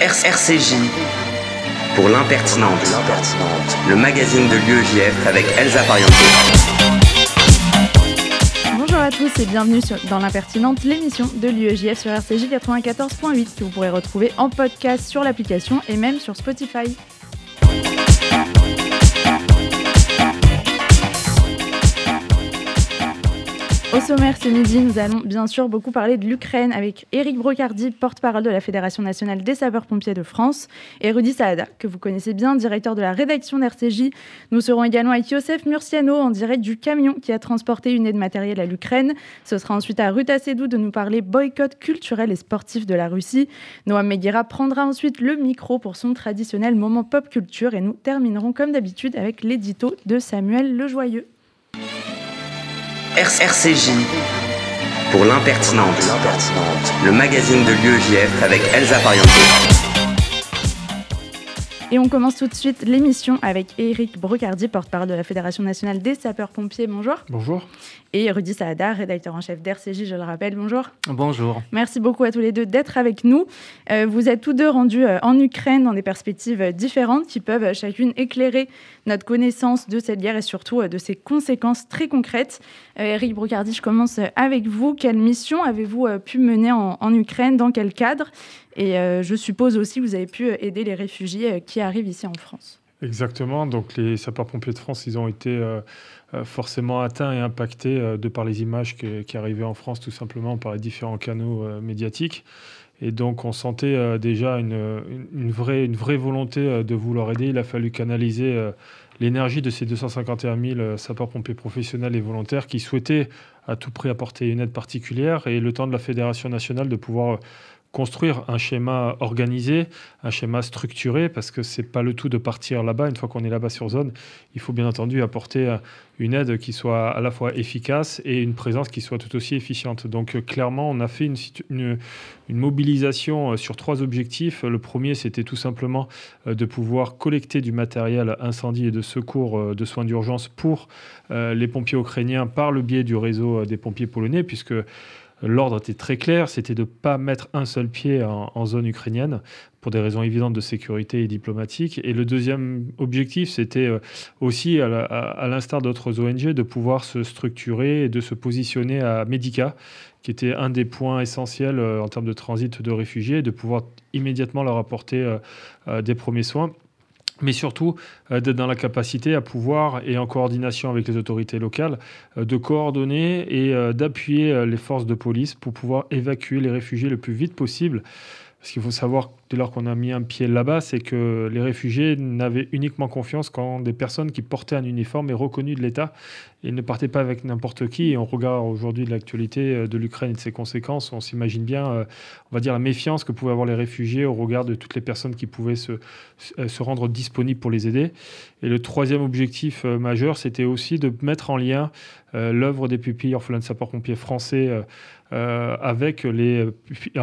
RCJ pour l'impertinente, le magazine de l'UEJF avec Elsa Pariente. Bonjour à tous et bienvenue sur- dans l'impertinente, l'émission de l'UEJF sur RCJ 94.8 que vous pourrez retrouver en podcast sur l'application et même sur Spotify. Au sommaire ce midi, nous allons bien sûr beaucoup parler de l'Ukraine avec Éric Brocardi, porte-parole de la Fédération nationale des sapeurs-pompiers de France, et Rudy Saada, que vous connaissez bien, directeur de la rédaction d'RCJ. Nous serons également avec Youssef Murciano en direct du camion qui a transporté une aide matérielle à l'Ukraine. Ce sera ensuite à Ruta Sedou de nous parler boycott culturel et sportif de la Russie. Noam Meguera prendra ensuite le micro pour son traditionnel moment pop culture et nous terminerons comme d'habitude avec l'édito de Samuel Lejoyeux. RCJ pour l'impertinente, le magazine de l'UEJF avec Elsa Pariente. Et on commence tout de suite l'émission avec Éric Brocardi, porte-parole de la Fédération nationale des sapeurs-pompiers. Bonjour. Bonjour. Et Rudy Saada, rédacteur en chef d'RCJ, je le rappelle. Bonjour. Bonjour. Merci beaucoup à tous les deux d'être avec nous. Euh, vous êtes tous deux rendus euh, en Ukraine dans des perspectives euh, différentes qui peuvent chacune éclairer notre connaissance de cette guerre et surtout de ses conséquences très concrètes. Eric Brocardi, je commence avec vous. Quelle mission avez-vous pu mener en, en Ukraine? Dans quel cadre? Et je suppose aussi que vous avez pu aider les réfugiés qui arrivent ici en France. Exactement. Donc les sapeurs-pompiers de France, ils ont été euh, euh, forcément atteints et impactés euh, de par les images qui, arrivaient en France, tout simplement par les différents canaux médiatiques. Et donc on sentait déjà une, vraie, une vraie volonté de vouloir aider. Il a fallu canaliser l'énergie de ces 251 000 euh, sapeurs-pompiers professionnels et volontaires qui souhaitaient à tout prix apporter une aide particulière et le temps de la Fédération nationale de pouvoir construire un schéma organisé, un schéma structuré, parce que c'est pas le tout de partir là-bas. Une fois qu'on est là-bas sur zone, il faut bien entendu apporter euh, une aide qui soit à la fois efficace et une présence qui soit tout aussi efficiente. Donc euh, clairement, on a fait une, une, mobilisation euh, sur trois objectifs. Le premier, c'était tout simplement de pouvoir collecter du matériel incendie et de secours de soins d'urgence pour les pompiers ukrainiens par le biais du réseau des pompiers polonais, puisque L'ordre était très clair, c'était de ne pas mettre un seul pied en, zone ukrainienne pour des raisons évidentes de sécurité et diplomatiques. Et le deuxième objectif, c'était euh, aussi, à l'instar d'autres ONG, de pouvoir se structurer et de se positionner à Medica, qui était un des points essentiels euh, en termes de transit de réfugiés, de pouvoir immédiatement leur apporter euh, des premiers soins mais surtout euh, d'être dans la capacité à pouvoir, et en coordination avec les autorités locales, euh, de coordonner et euh, d'appuyer les forces de police pour pouvoir évacuer les réfugiés le plus vite possible. Parce qu'il faut savoir, dès lors qu'on a mis un pied là-bas, c'est que les réfugiés n'avaient uniquement confiance quand des personnes qui portaient un uniforme et reconnu de l'État et ne partaient pas avec n'importe qui. Et on regarde aujourd'hui l'actualité euh, de l'Ukraine et de ses conséquences, on s'imagine bien, euh, on va dire, la méfiance que pouvaient avoir les réfugiés au regard de toutes les personnes qui pouvaient se, se- se rendre disponibles pour les aider. Et le troisième objectif euh, majeur, c'était aussi de mettre en lien euh, l'œuvre des pupilles orphelins de sapeurs-pompiers français euh, euh, avec, les,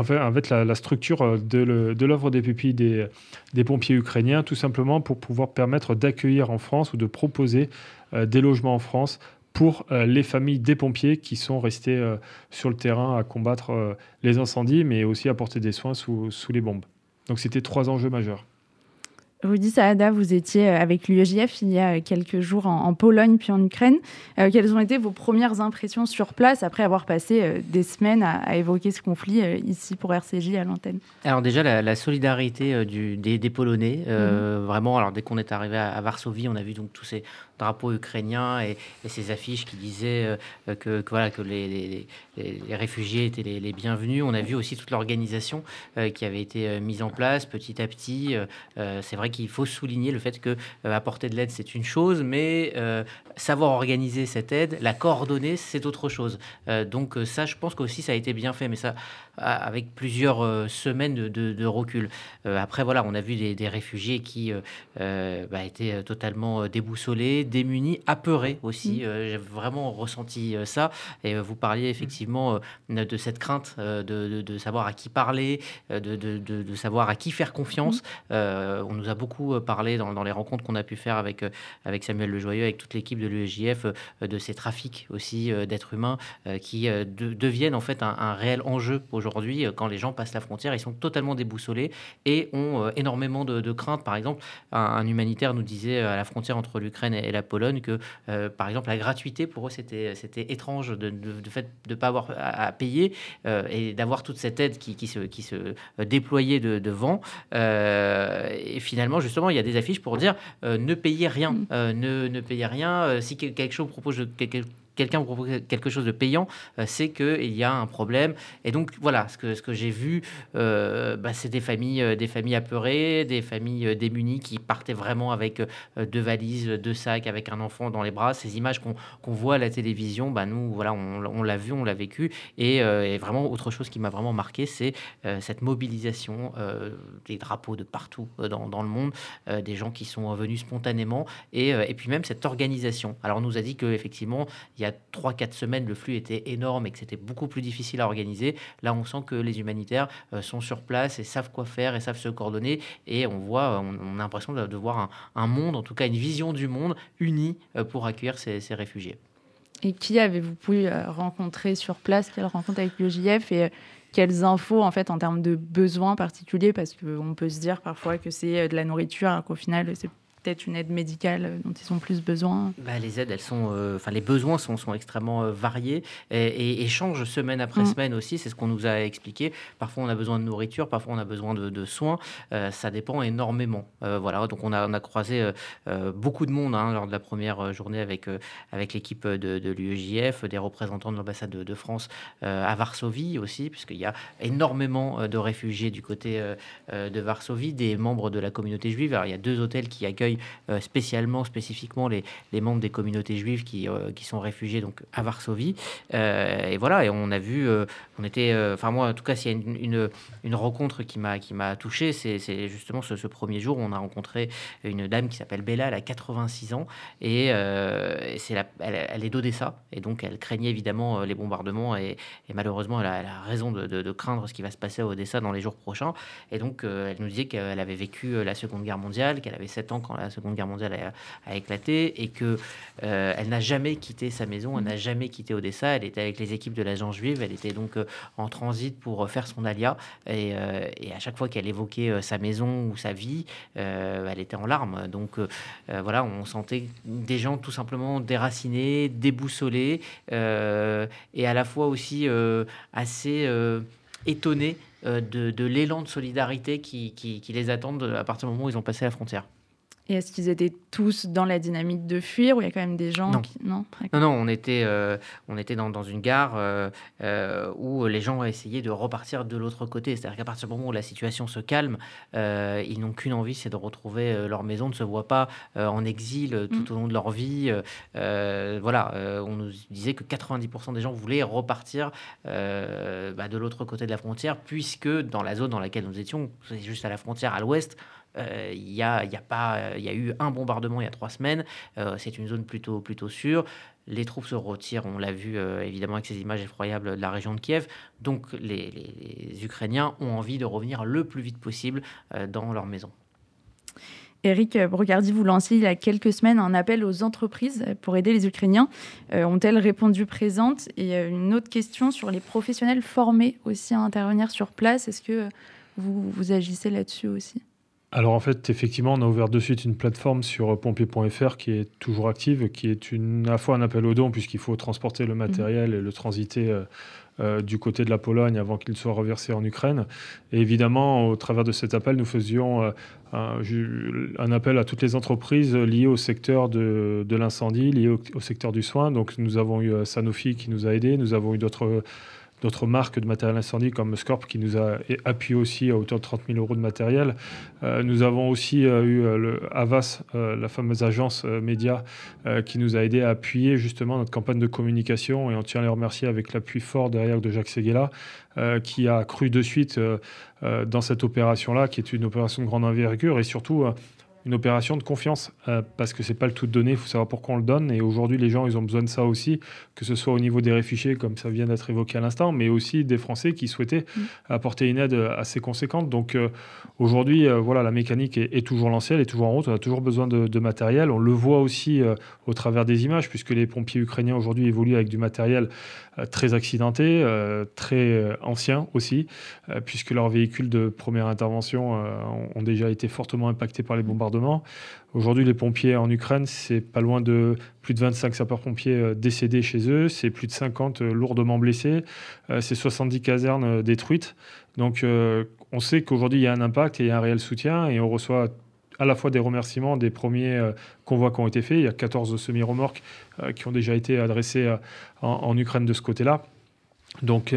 avec la, la structure euh, de de des pupilles des, pompiers ukrainiens, tout simplement pour pouvoir permettre d'accueillir en France ou de proposer euh, des logements en France pour euh, les familles des pompiers qui sont restés euh, sur le terrain à combattre les incendies, mais aussi apporter des soins sous, sous les bombes. Donc c'était trois enjeux majeurs. Rudy Saada, vous étiez euh, avec l'UEJF il y a quelques jours en, en Pologne puis en Ukraine. Euh, quelles ont été vos premières impressions sur place après avoir passé euh, des semaines à, à évoquer ce conflit euh, ici pour RCJ à l'antenne? Alors déjà, la, la solidarité euh, du, des, des Polonais, euh, vraiment, alors dès qu'on est arrivé à, à Varsovie, on a vu donc tous ces drapeaux ukrainiens et, et ces affiches qui disaient euh, que, que voilà, que les, réfugiés étaient les, bienvenus. On a vu aussi toute l'organisation euh, qui avait été euh, mise en place petit à petit. Euh, euh, c'est vrai qu'il faut souligner le fait que euh, apporter de l'aide, c'est une chose, mais euh, savoir organiser cette aide, la coordonner, c'est autre chose. Euh, donc euh, ça, je pense qu'aussi, ça a été bien fait, mais ça, avec plusieurs euh, semaines de, de- de recul. Euh, après, voilà, on a vu des, des réfugiés qui euh, bah, étaient totalement déboussolés, démunis, apeurés aussi. Euh, J'ai vraiment ressenti ça. Et vous parliez effectivement euh, de cette crainte de, savoir à qui parler, de, savoir à qui faire confiance. Euh, on nous a beaucoup parlé dans, les rencontres qu'on a pu faire avec, avec Samuel Lejoyeux, avec toute l'équipe de l'UEJF, de ces trafics aussi d'êtres humains qui deviennent en fait un, réel enjeu aujourd'hui. Quand les gens passent la frontière, ils sont totalement déboussolés et ont énormément de, craintes. Par exemple, un, humanitaire nous disait à la frontière entre l'Ukraine et, la Pologne que, par exemple, la gratuité pour eux, c'était étrange de, de, fait de ne pas avoir à, payer et d'avoir toute cette aide qui, qui se, qui se déployait de, devant. Euh, et finalement, justement, il y a des affiches pour dire euh, ne payez rien, mm. euh, ne, ne, payez rien. si quelque chose propose quelque, quelqu'un vous propose quelque chose de payant, euh, c'est qu'il y a un problème. Et donc voilà, ce que, ce que j'ai vu, euh, bah, c'est des familles, euh, des familles apeurées, des familles démunies qui partaient vraiment avec deux valises, deux sacs, avec un enfant dans les bras. Ces images qu'on voit à la télévision, bah, nous, voilà, on, l'a vu, on l'a vécu. Et, vraiment, autre chose qui m'a vraiment marqué, c'est cette mobilisation des drapeaux de partout dans, dans le monde, des gens qui sont venus spontanément, et, et puis même cette organisation. Alors on nous a dit qu'effectivement, il y a 3-4 semaines, le flux était énorme et que c'était beaucoup plus difficile à organiser. Là, on sent que les humanitaires euh, sont sur place et savent quoi faire et savent se coordonner. Et on voit, on, a l'impression de, voir un, monde, en tout cas une vision du monde uni euh, pour accueillir ces, réfugiés. Et qui avez-vous pu euh, rencontrer sur place? Quelle rencontre avec le JF et quelles infos en fait en termes de besoins particuliers? Parce qu'on peut se dire parfois que c'est de la nourriture, qu'au final c'est une aide médicale dont ils ont plus besoin bah, Les aides, elles sont, euh, enfin les besoins sont, sont extrêmement euh, variés et, et, changent semaine après mm. semaine aussi. C'est ce qu'on nous a expliqué. Parfois on a besoin de nourriture, parfois on a besoin de, soins. Euh, ça dépend énormément. voilà, donc on a, on a croisé beaucoup de monde hein, lors de la première journée avec, avec l'équipe de, de l'UEJF, des représentants de l'ambassade de, France à Varsovie aussi, puisqu'il y a énormément de réfugiés du côté de Varsovie, des membres de la communauté juive. Alors il y a deux hôtels qui accueillent euh, spécialement, spécifiquement les, membres des communautés juives qui, euh, sont réfugiés donc à Varsovie. Euh, et voilà, et on a vu, on était, enfin moi en tout cas, s'il y a une, rencontre qui m'a qui m'a touché, c'est justement ce, premier jour où on a rencontré une dame qui s'appelle Bella, elle a 86 ans et, c'est la, elle, est d'Odessa et donc elle craignait évidemment les bombardements et, malheureusement elle a, raison de, de, craindre ce qui va se passer à Odessa dans les jours prochains. Et donc elle nous disait qu'elle avait vécu la Seconde Guerre mondiale, qu'elle avait 7 ans quand la Seconde Guerre mondiale a, éclaté et que euh, elle n'a jamais quitté sa maison, elle n'a jamais quitté Odessa. Elle était avec les équipes de l'agence juive, elle était donc euh, en transit pour euh, faire son alia et, à chaque fois qu'elle évoquait sa maison ou sa vie, elle était en larmes. Donc voilà, on sentait des gens tout simplement déracinés, déboussolés et à la fois aussi assez étonnés de, l'élan de solidarité qui, qui, les attendent à partir du moment où ils ont passé la frontière. Et est-ce qu'ils étaient tous dans la dynamique de fuir ou il y a quand même des gens non. qui... Non, non, non, on était, euh, on était dans, dans une gare euh, euh, où les gens essayé de repartir de l'autre côté. C'est-à-dire qu'à partir du moment où la situation se calme, ils n'ont qu'une envie, c'est de retrouver leur maison, ne se voient pas en exil tout mm. au long de leur vie. voilà, on nous disait que 90% des gens voulaient repartir bah, de l'autre côté de la frontière, puisque dans la zone dans laquelle nous étions, c'est juste à la frontière à l'ouest, il y, a, y, a pas, y a eu un bombardement il y a trois semaines. Euh, c'est une zone plutôt, plutôt sûre. Les troupes se retirent, on l'a vu euh, évidemment avec ces images effroyables de la région de Kiev. Donc les, Ukrainiens ont envie de revenir le plus vite possible dans leur maison. Eric Brocardi, vous lanciez il y a quelques semaines un appel aux entreprises pour aider les Ukrainiens. Ont-elles répondu présentes? Et une autre question sur les professionnels formés aussi à intervenir sur place. Est-ce que vous agissez là-dessus aussi? Alors en fait, effectivement, on a ouvert de suite une plateforme sur pompier.fr qui est toujours active, qui est une, à la fois un appel aux dons, puisqu'il faut transporter le matériel et le transiter euh, euh, du côté de la Pologne avant qu'il soit reversé en Ukraine. Et évidemment, au travers de cet appel, nous faisions euh, un, appel à toutes les entreprises liées au secteur de, l'incendie, liées au, secteur du soin. Donc nous avons eu Sanofi qui nous a aidés, nous avons eu d'autres d'autres marques de matériel incendie comme Scorp qui nous a appuyé aussi à hauteur de 30 000 euros de matériel. Euh, nous avons aussi euh, eu euh, le Avas, la fameuse agence média, qui nous a aidé à appuyer justement notre campagne de communication et on tient à les remercier avec l'appui fort derrière de Jacques Seguela qui a cru de suite dans cette opération-là, qui est une opération de grande envergure et surtout une opération de confiance, parce que c'est pas le tout donné, il faut savoir pourquoi on le donne. Et aujourd'hui, les gens, ils ont besoin de ça aussi, que ce soit au niveau des réfugiés, comme ça vient d'être évoqué à l'instant, mais aussi des Français qui souhaitaient mm. apporter une aide assez conséquente. Donc aujourd'hui, voilà, la mécanique est, toujours lancée, elle est toujours en route, on a toujours besoin de, de matériel. On le voit aussi au travers des images, puisque les pompiers ukrainiens aujourd'hui évoluent avec du matériel très accidenté, très ancien aussi, puisque leurs véhicules de première intervention ont déjà été fortement impactés par les bombardements. Aujourd'hui, les pompiers en Ukraine, c'est pas loin de plus de 25 sapeurs-pompiers euh, décédés chez eux, c'est plus de 50 euh, lourdement blessés, euh, c'est 70 casernes détruites. Donc, on sait qu'aujourd'hui, il y a un impact et il y a un réel soutien et on reçoit à la fois des remerciements des premiers convois qui ont été faits. Il y a 14 semi-remorques qui ont déjà été adressées en, Ukraine de ce côté-là. Donc,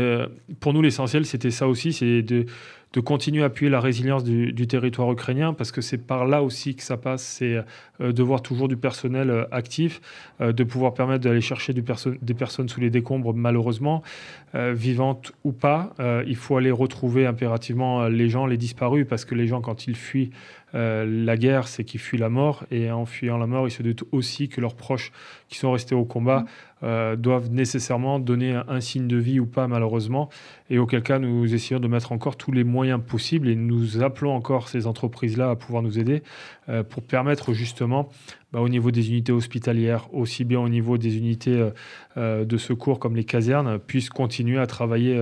pour nous, l'essentiel, c'était ça aussi, c'est de de continuer à appuyer la résilience du, territoire ukrainien, parce que c'est par là aussi que ça passe, c'est euh, de voir toujours du personnel euh, actif, euh, de pouvoir permettre d'aller chercher des personnes sous les décombres, malheureusement, vivantes ou pas. il faut aller retrouver impérativement les gens, les disparus, parce que les gens, quand ils fuient la guerre, c'est qu'ils fuient la mort, et en fuyant la mort, ils se doutent aussi que leurs proches qui sont restés au combat mmh. Doivent nécessairement donner un, signe de vie ou pas, malheureusement, et auquel cas nous essayons de mettre encore tous les moyens possibles, et nous appelons encore ces entreprises-là à pouvoir nous aider pour permettre justement bah, au niveau des unités hospitalières, aussi bien au niveau des unités euh, euh, de secours comme les casernes, puissent continuer à travailler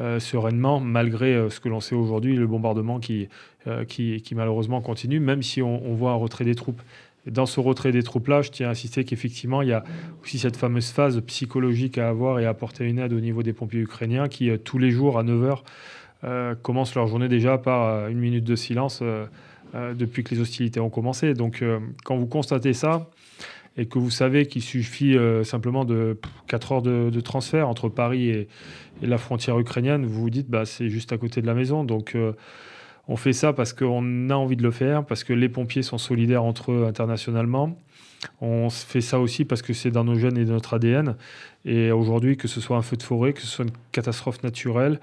euh, sereinement malgré ce que l'on sait aujourd'hui, le bombardement qui, qui, malheureusement continue, même si on, voit un retrait des troupes. Dans ce retrait des troupes-là, je tiens à insister qu'effectivement, il y a aussi cette fameuse phase psychologique à avoir et à apporter une aide au niveau des pompiers ukrainiens qui, tous les jours à 9 h, commencent leur journée déjà par une minute de silence euh, depuis que les hostilités ont commencé. Donc euh, quand vous constatez ça, et que vous savez qu'il suffit euh, simplement de 4 heures de, transfert entre Paris et, la frontière ukrainienne, vous vous dites bah c'est juste à côté de la maison. Donc on fait ça parce qu'on a envie de le faire, parce que les pompiers sont solidaires entre eux internationalement. On fait ça aussi parce que c'est dans nos gènes et dans notre ADN. Et aujourd'hui, que ce soit un feu de forêt, que ce soit une catastrophe naturelle,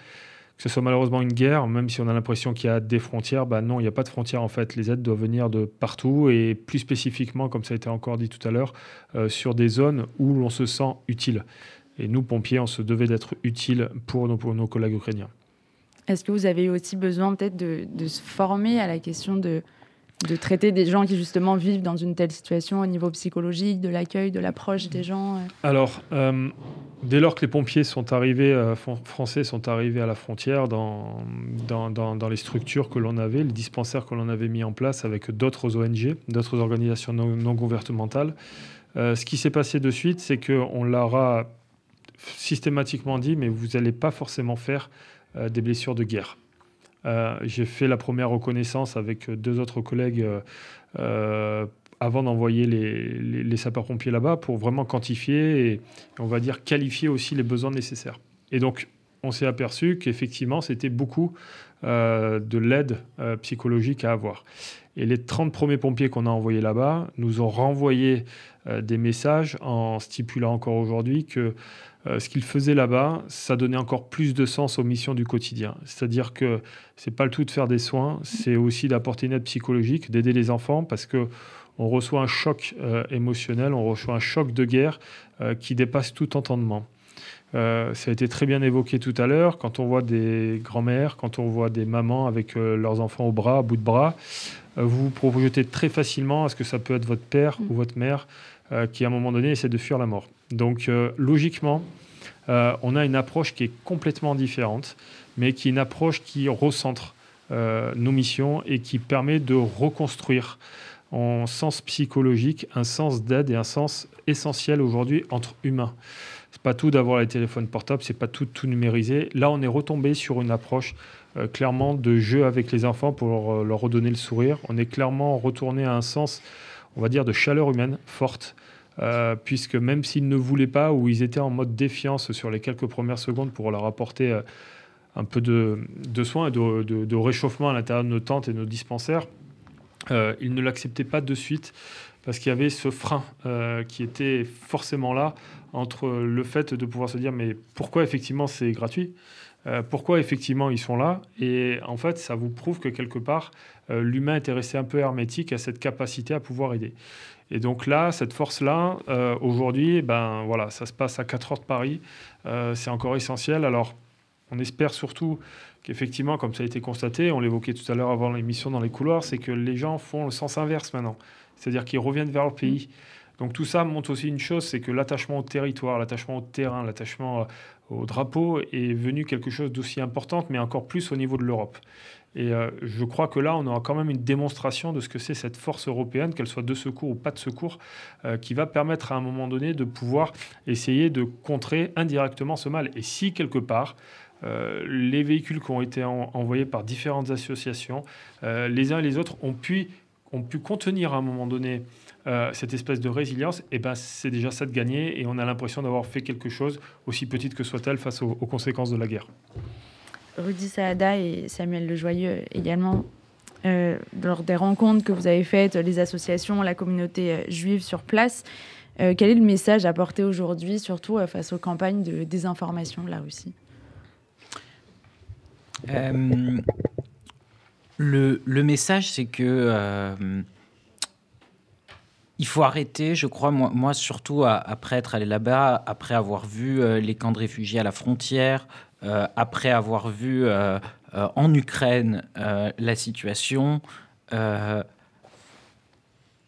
que ce soit malheureusement une guerre, même si on a l'impression qu'il y a des frontières, bah non, il n'y a pas de frontières en fait. Les aides doivent venir de partout et plus spécifiquement, comme ça a été encore dit tout à l'heure, euh, sur des zones où l'on se sent utile. Et nous, pompiers, on se devait d'être utile pour nos, pour nos collègues ukrainiens. Est-ce que vous avez aussi besoin peut-être de, de se former à la question de, de traiter des gens qui justement vivent dans une telle situation au niveau psychologique, de l'accueil, de l'approche des gens euh? Alors, euh, dès lors que les pompiers sont arrivés, euh, français sont arrivés à la frontière dans, dans, dans, les structures que l'on avait, les dispensaires que l'on avait mis en place avec d'autres ONG, d'autres organisations non, gouvernementales, ce qui s'est passé de suite, c'est qu'on leur a systématiquement dit, mais vous n'allez pas forcément faire des blessures de guerre. Euh, j'ai fait la première reconnaissance avec deux autres collègues euh, euh, avant d'envoyer les, sapeurs-pompiers là-bas pour vraiment quantifier et, on va dire, qualifier aussi les besoins nécessaires. Et donc, on s'est aperçu qu'effectivement, c'était beaucoup de l'aide psychologique à avoir. Et les 30 premiers pompiers qu'on a envoyés là-bas nous ont renvoyé des messages en stipulant encore aujourd'hui que euh, ce qu'il faisait là-bas, ça donnait encore plus de sens aux missions du quotidien. C'est-à-dire que c'est pas le tout de faire des soins, c'est aussi d'apporter une aide psychologique, d'aider les enfants, parce que on reçoit un choc euh, émotionnel, on reçoit un choc de guerre euh, qui dépasse tout entendement. ça a été très bien évoqué tout à l'heure, quand on voit des grands-mères, quand on voit des mamans avec leurs enfants au bras, à bout de bras, vous vous projetez très facilement à ce que ça peut être votre père ou votre mère qui, à un moment donné, essaie de fuir la mort. Donc euh, logiquement, euh, on a une approche qui est complètement différente, mais qui est une approche qui recentre euh, nos missions et qui permet de reconstruire en sens psychologique un sens d'aide et un sens essentiel aujourd'hui entre humains. C'est pas tout d'avoir les téléphones portables, c'est pas tout tout numériser. Là, on est retombé sur une approche clairement de jeu avec les enfants pour leur redonner le sourire. On est clairement retourné à un sens, on va dire, de chaleur humaine forte. Euh, puisque même s'ils ne voulaient pas ou ils étaient en mode défiance sur les quelques premières secondes pour leur apporter euh, un peu de, soins et de, réchauffement à l'intérieur de nos tentes et de nos dispensaires, euh, ils ne l'acceptaient pas de suite parce qu'il y avait ce frein qui était forcément là entre le fait de pouvoir se dire mais pourquoi effectivement c'est gratuit? Pourquoi effectivement ils sont là? Et en fait, ça vous prouve que quelque part, l'humain était resté un peu hermétique à cette capacité à pouvoir aider. Et donc là, cette force-là, aujourd'hui, ben voilà, ça se passe à 4 heures de Paris. c'est encore essentiel. Alors, on espère surtout qu'effectivement, comme ça a été constaté, on l'évoquait tout à l'heure avant l'émission dans les couloirs, c'est que les gens font le sens inverse maintenant. C'est-à-dire qu'ils reviennent vers leur pays. Donc tout ça montre aussi une chose, c'est que l'attachement au territoire, l'attachement au terrain, l'attachement euh, au drapeau est venu quelque chose d'aussi important, mais encore plus au niveau de l'Europe. Et euh, je crois que là, on aura quand même une démonstration de ce que c'est cette force européenne, qu'elle soit de secours ou pas de secours, euh, qui va permettre à un moment donné de pouvoir essayer de contrer indirectement ce mal. Et si quelque part, euh, les véhicules qui ont été envoyés par différentes associations, les uns et les autres ont pu, ont pu contenir à un moment donné euh, cette espèce de résilience, et eh ben c'est déjà ça de gagner et on a l'impression d'avoir fait quelque chose, aussi petite que soit-elle, face aux, conséquences de la guerre. Rudy Saada et Samuel Lejoyeux également, lors des rencontres que vous avez faites, les associations, la communauté juive sur place, quel est le message apporté aujourd'hui, surtout face aux campagnes de désinformation là aussi euh, le, le, message, c'est que euh, il faut arrêter, je crois, moi, surtout après être allé là-bas, après avoir vu euh, les camps de réfugiés à la frontière, après avoir vu en Ukraine la situation,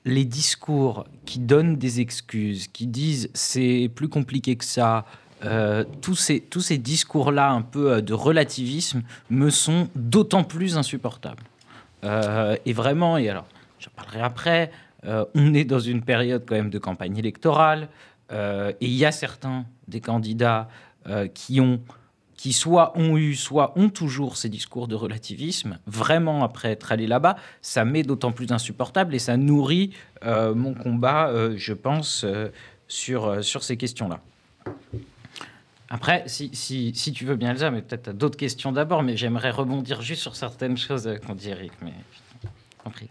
les discours qui donnent des excuses, qui disent c'est plus compliqué que ça, euh, tous ces, tous ces discours-là un peu euh, de relativisme me sont d'autant plus insupportables. Euh, et vraiment, et alors, j'en parlerai après, on est dans une période quand même de campagne électorale, et il y a certains des candidats qui ont qui soit ont eu, soit ont toujours ces discours de relativisme, vraiment après être allé là-bas, ça m'est d'autant plus insupportable et ça nourrit mon combat, je pense, sur, sur ces questions-là. Après, si, si, si, tu veux bien, Elsa, mais peut-être d'autres questions d'abord, mais j'aimerais rebondir juste sur certaines choses qu'on dit Eric. Mais compris.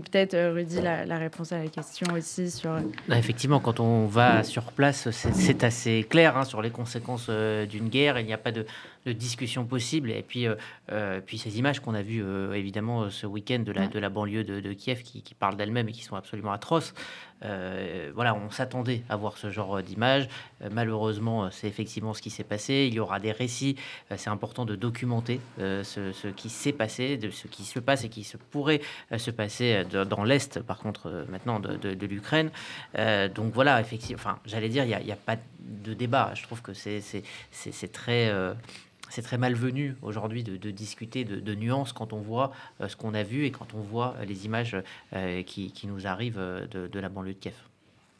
Peut-être, euh, Rudy, la, la, réponse à la question aussi sur... Euh, bah, effectivement, quand on va sur place, c'est assez clair hein, sur les conséquences euh, d'une guerre. Il n'y a pas de, de discussion possible. Et puis, euh, euh, puis ces images qu'on a vues euh, évidemment ce week-end de la, de la banlieue de, Kiev qui, qui parlent d'elles-mêmes et qui sont absolument atroces. voilà, on s'attendait à voir ce genre d'images. malheureusement, c'est effectivement ce qui s'est passé. Il y aura des récits. c'est important de documenter ce, ce, qui s'est passé, de ce qui se passe et qui se pourrait se passer dans l'Est, par contre, maintenant de, de, l'Ukraine. donc voilà, effectivement, enfin, j'allais dire, il n'y a, a, pas de débat. Je trouve que c'est très c'est très malvenu aujourd'hui de, discuter de, nuances quand on voit euh, ce qu'on a vu et quand on voit euh, les images euh, qui, nous arrivent de, la banlieue de Kiev.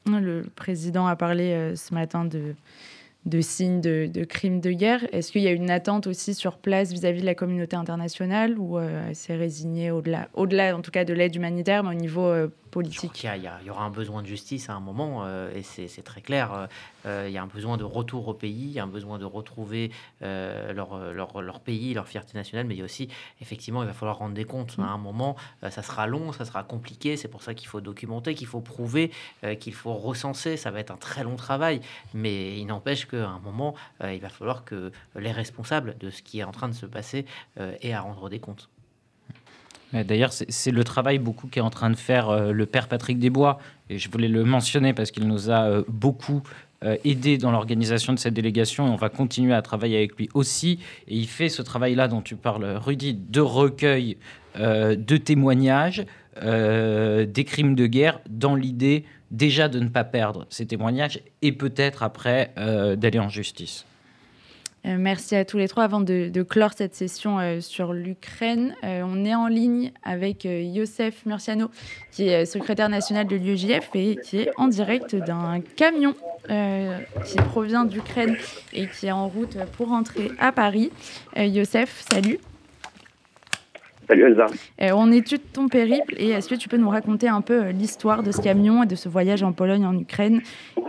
Le président a parlé ce matin de, signes de, crimes de guerre. Est-ce qu'il y a une attente aussi sur place vis-à-vis de la communauté internationale ou c'est résigné au-delà, au-delà en tout cas de l'aide humanitaire, mais au niveau politique. Il y, aura un besoin de justice à un moment, euh, et c'est très clair. Euh, euh, il y a un besoin de retour au pays, il y a un besoin de retrouver leur, leur, leur, pays, leur fierté nationale, mais il y a aussi, effectivement, il va falloir rendre des comptes. À un moment, ça sera long, ça sera compliqué, c'est pour ça qu'il faut documenter, qu'il faut prouver, qu'il faut recenser. Ça va être un très long travail, mais il n'empêche qu'à un moment, il va falloir que les responsables de ce qui est en train de se passer aient à rendre des comptes. D'ailleurs, c'est le travail beaucoup qu'est en train de faire euh, le père Patrick Desbois. Et je voulais le mentionner parce qu'il nous a euh, beaucoup euh, aidé dans l'organisation de cette délégation et on va continuer à travailler avec lui aussi. Et il fait ce travail-là dont tu parles, Rudy, de recueil de témoignages des crimes de guerre dans l'idée déjà de ne pas perdre ces témoignages et peut-être après d'aller en justice. Euh, merci à tous les trois. Avant de, clore cette session euh, sur l'Ukraine, euh, on est en ligne avec Youssef Murciano, qui est secrétaire national de l'UEJF et qui est en direct d'un camion qui provient d'Ukraine et qui est en route pour rentrer à Paris. Youssef, salut. Salut Elsa. Euh, on étude ton périple et est-ce que tu peux nous raconter un peu euh, l'histoire de ce camion et de ce voyage en Pologne, en Ukraine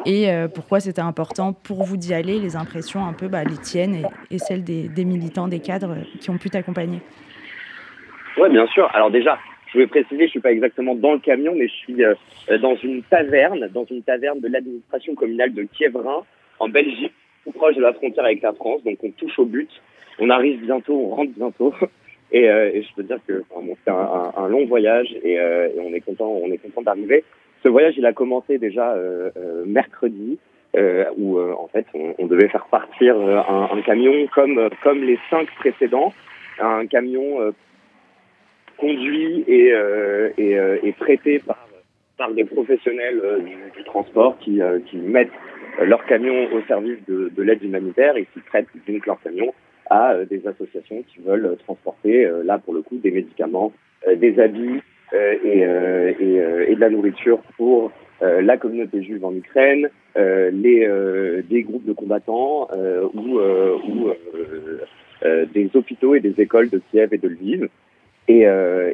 et euh, pourquoi c'était important pour vous d'y aller, les impressions un peu, bah, les tiennes et, celles des, militants, des cadres qui ont pu t'accompagner? Oui, bien sûr. Alors déjà, je voulais préciser, je ne suis pas exactement dans le camion, mais je suis dans une taverne, dans une taverne de l'administration communale de Kievrin, en Belgique, tout proche de la frontière avec la France. Donc on touche au but. on arrive bientôt, on rentre bientôt. Et, et je peux dire que enfin, c'est un, long voyage et, et, on est content, on est content d'arriver. Ce voyage, il a commencé déjà mercredi. Euh, où en fait on, devait faire partir un, camion comme comme les cinq précédents, un camion conduit et, et, prêté par par des professionnels du, transport qui, qui mettent leurs camions au service de, de l'aide humanitaire et qui prêtent donc leurs camions à euh, des associations qui veulent transporter, euh, là pour le coup, des médicaments, euh, des habits et, et, et, de la nourriture pour la communauté juive en Ukraine, les, des groupes de combattants ou, ou des hôpitaux et des écoles de Kiev et de Lviv. Et,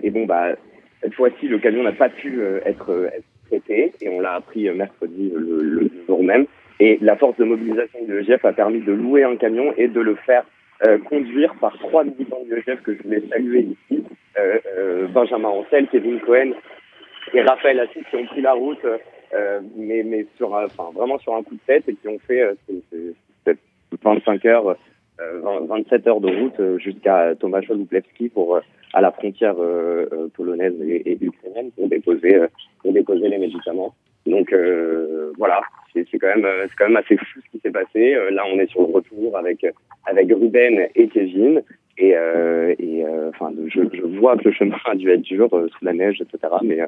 et bon, bah, cette fois-ci, le camion n'a pas pu être, être, traité et on l'a appris mercredi le, le, jour même. Et la force de mobilisation de l'EGF a permis de louer un camion et de le faire euh, conduire par trois militants de l'EGF que je voulais saluer ici. Euh, euh, Benjamin Ancel, Kevin Cohen et Raphaël Assis qui ont pris la route, euh, mais, mais sur, enfin, vraiment sur un coup de tête et qui ont fait euh, 25 heures, 27 heures de route jusqu'à Tomasz Lublewski pour à la frontière polonaise et, et, ukrainienne pour déposer, pour déposer les médicaments. Donc voilà, c'est quand même c'est quand même assez fou ce qui s'est passé. là, on est sur le retour avec avec Ruben et Kevin. Et, euh, et euh, enfin, je, je, vois que le chemin a dû être dur euh, sous la neige, etc. Mais,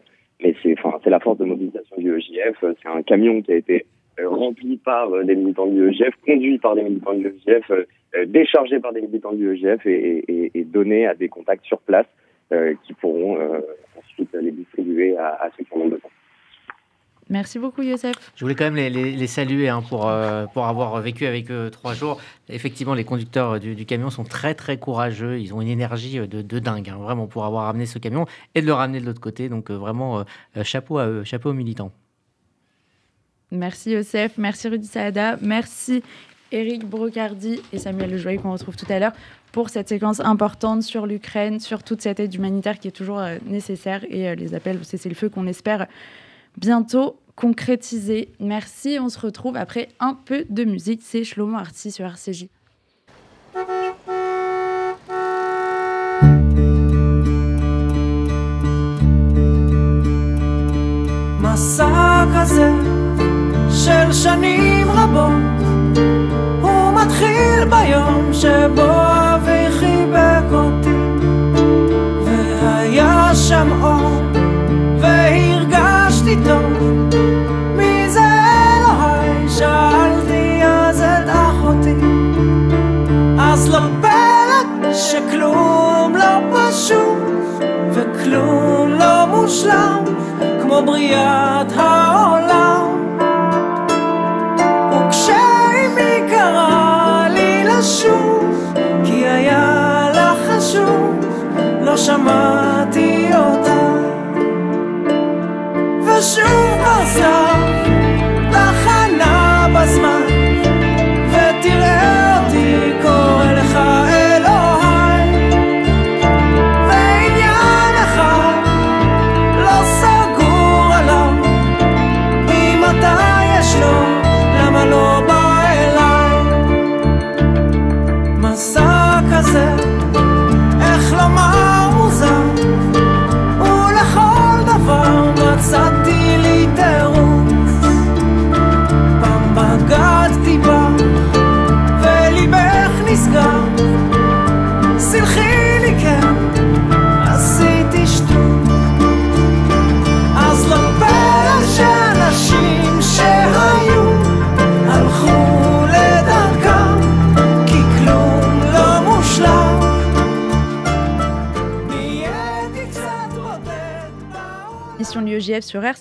mais c'est, enfin, c'est la force de mobilisation du EJF. C'est un camion qui a été rempli par des militants du EJF, conduit par des militants du EJF, déchargé par des militants du EJF et, et, et, donné à des contacts sur place qui pourront ensuite les distribuer à, à ceux qui en ont besoin. Merci beaucoup, Youssef. Je voulais quand même les, les, les saluer hein, pour, euh, pour avoir vécu avec eux trois jours. Effectivement, les conducteurs du, du, camion sont très, très courageux. Ils ont une énergie de, de dingue, hein, vraiment, pour avoir amené ce camion et de le ramener de l'autre côté. Donc, euh, vraiment, euh, chapeau à eux, chapeau aux militants. Merci, Youssef. Merci, Rudy Saada. Merci, Eric Brocardi et Samuel Lejoyer, qu'on retrouve tout à l'heure, pour cette séquence importante sur l'Ukraine, sur toute cette aide humanitaire qui est toujours nécessaire et les appels au cessez-le-feu qu'on espère bientôt concrétisé. Merci, on se retrouve après un peu de musique. C'est Shlomo Arti sur RCJ. מסע כזה של שנים רבות הוא מתחיל ביום שבו לא פלא שכלום לא פשוט וכלום לא מושלם כמו בריאת העולם. וכשאימי קרא לי לשוב כי היה לה חשוב לא שמעתי אותה. ושוב בסוף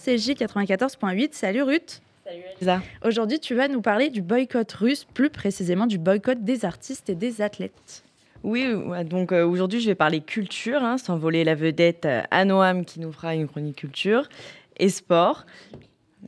RCJ 94.8. Salut Ruth. Salut Elsa. Aujourd'hui, tu vas nous parler du boycott russe, plus précisément du boycott des artistes et des athlètes. Oui, donc euh, aujourd'hui je vais parler culture, hein, sans voler la vedette euh, à Noam qui nous fera une chronique culture et sport.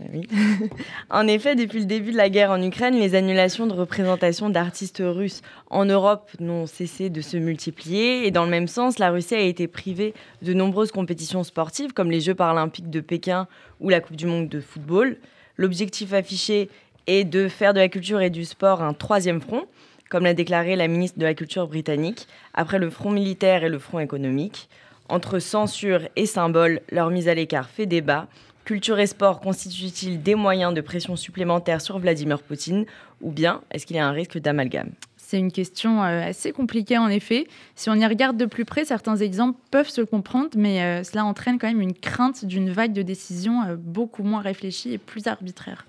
Oui. en effet, depuis le début de la guerre en Ukraine, les annulations de représentation d'artistes russes en Europe n'ont cessé de se multiplier. Et dans le même sens, la Russie a été privée de nombreuses compétitions sportives, comme les Jeux paralympiques de Pékin ou la Coupe du Monde de football. L'objectif affiché est de faire de la culture et du sport un troisième front, comme l'a déclaré la ministre de la Culture britannique, après le front militaire et le front économique. Entre censure et symbole, leur mise à l'écart fait débat. Culture et sport constituent-ils des moyens de pression supplémentaires sur Vladimir Poutine ou bien est-ce qu'il y a un risque d'amalgame? C'est une question euh, assez compliquée en effet. Si on y regarde de plus près, certains exemples peuvent se comprendre, mais euh, cela entraîne quand même une crainte d'une vague de décisions euh, beaucoup moins réfléchie et plus arbitraire.